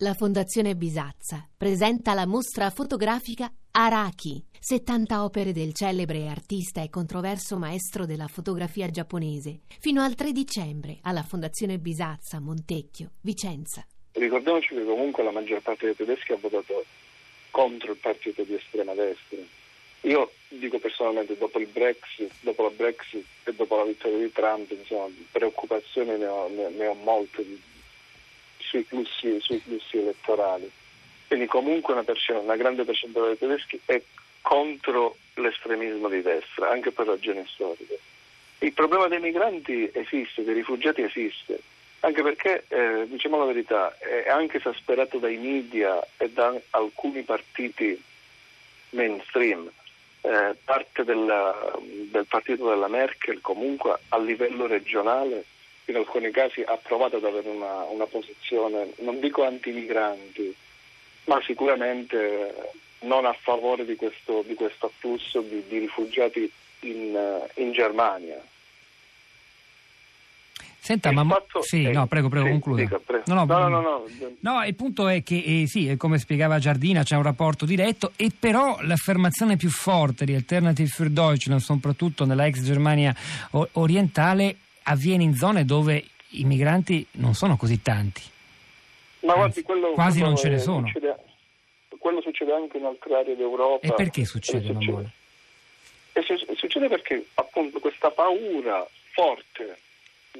La Fondazione Bisazza presenta la mostra fotografica Araki, 70 opere del celebre artista e controverso maestro della fotografia giapponese, fino al 3 dicembre alla Fondazione Bisazza, Montecchio, Vicenza. Ricordiamoci che comunque la maggior parte dei tedeschi ha votato contro il partito di estrema destra. Io dico personalmente, dopo il Brexit, dopo la Brexit e dopo la vittoria di Trump, insomma, preoccupazioni ne ho, ne, ho molte sui flussi, sui flussi elettorali. Quindi comunque una, una grande percentuale dei tedeschi è contro l'estremismo di destra, anche per ragioni storiche. Il problema dei migranti esiste, dei rifugiati esiste, anche perché, eh, diciamo la verità, è anche esasperato dai media e da alcuni partiti mainstream. Eh, parte della, del partito della Merkel comunque a livello regionale in alcuni casi ha provato ad avere una, una posizione, non dico anti-migranti, ma sicuramente non a favore di questo, di questo afflusso di, di rifugiati in, in Germania. Senta, ma fatto, sì, eh, no, prego, prego, sì, concluda. Dica, prego. No, no, no, no, no, il punto è che, eh, sì, come spiegava Giardina, c'è un rapporto diretto, e però l'affermazione più forte di Alternative für Deutschland, soprattutto nella ex Germania orientale, avviene in zone dove i migranti non sono così tanti. Ma guardi, quello, quasi quello non ce ne sono. Succede, quello succede anche in altre aree d'Europa. E perché succede, succede? E succede perché appunto questa paura forte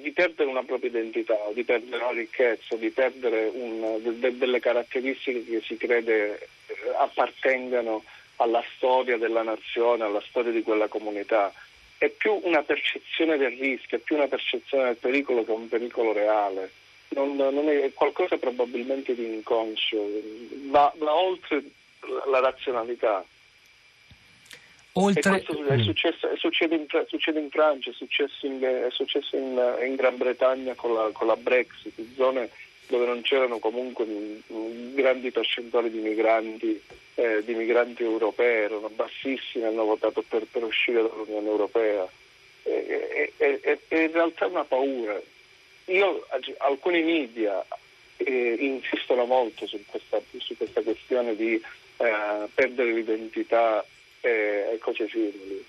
di perdere una propria identità, di perdere una ricchezza, di perdere un, de, delle caratteristiche che si crede eh, appartengano alla storia della nazione, alla storia di quella comunità è più una percezione del rischio, è più una percezione del pericolo che un pericolo reale. Non, non è, è, qualcosa probabilmente di inconscio, va, va oltre la razionalità. Oltre... È, successo, è succede, in, succede, in, Francia, è successo in, è successo in, in Gran Bretagna con la, con la Brexit, zone dove non c'erano comunque grandi percentuali di migranti, eh, di migranti europei, erano bassissimi, hanno votato per, per uscire dall'Unione Europea. È, è, è, è, in realtà una paura. Io, alcuni media eh, insistono molto su questa, su questa questione di eh, perdere l'identità e cose simili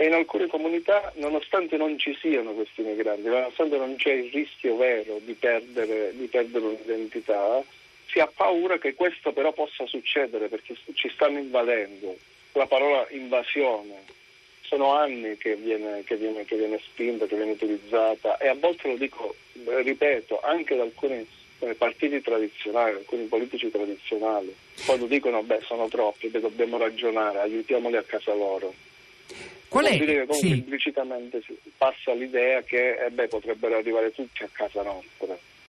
e in alcune comunità, nonostante non ci siano questi migranti, nonostante non c'è il rischio vero di perdere, di perdere un'identità, si ha paura che questo però possa succedere perché ci stanno invadendo. La parola invasione sono anni che viene, che viene, che viene spinta, che viene utilizzata e a volte lo dico, ripeto, anche da alcuni eh, partiti tradizionali, alcuni politici tradizionali, quando dicono beh sono troppi, dobbiamo ragionare, aiutiamoli a casa loro. Qual è? Dire che sì. implicitamente passa l'idea che eh beh, potrebbero arrivare tutti a casa nostra.